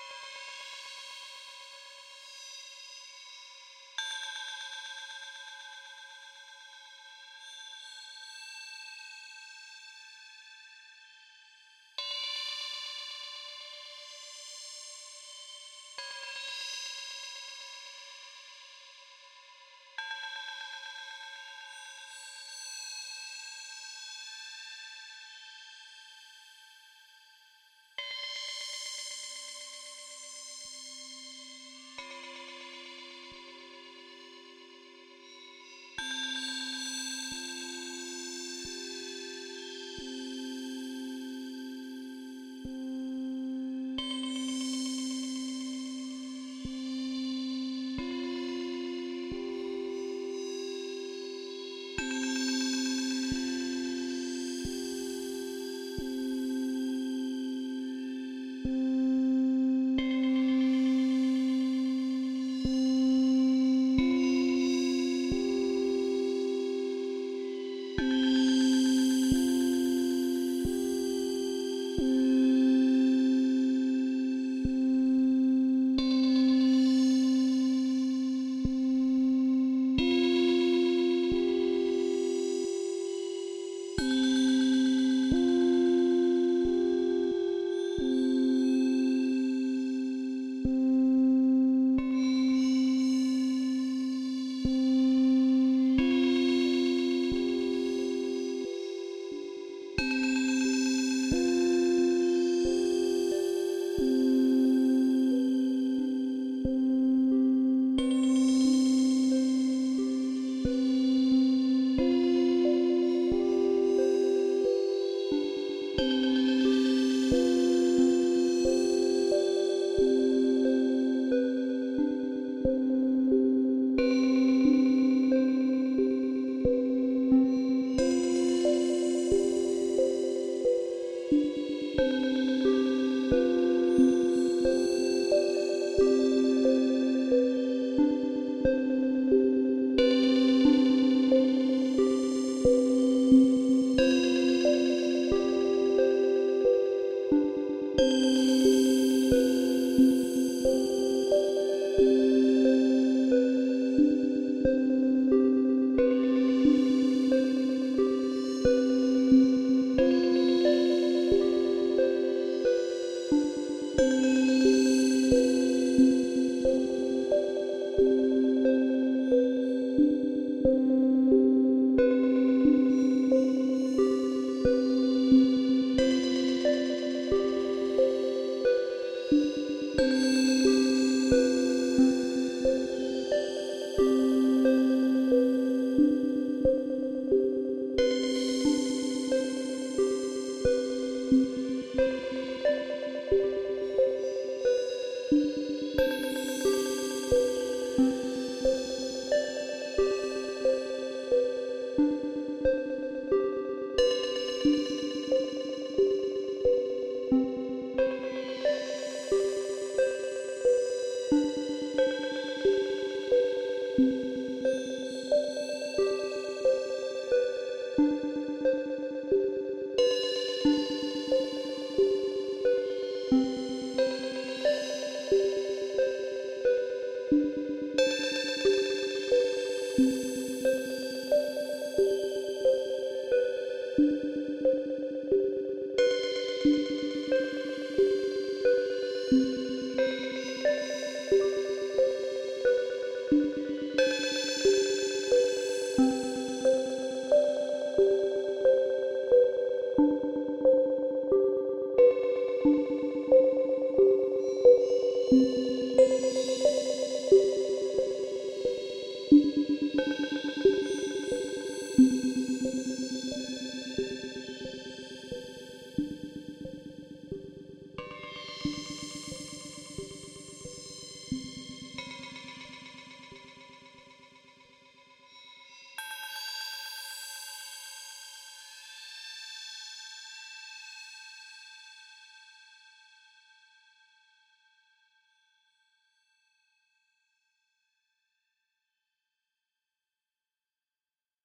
え? Música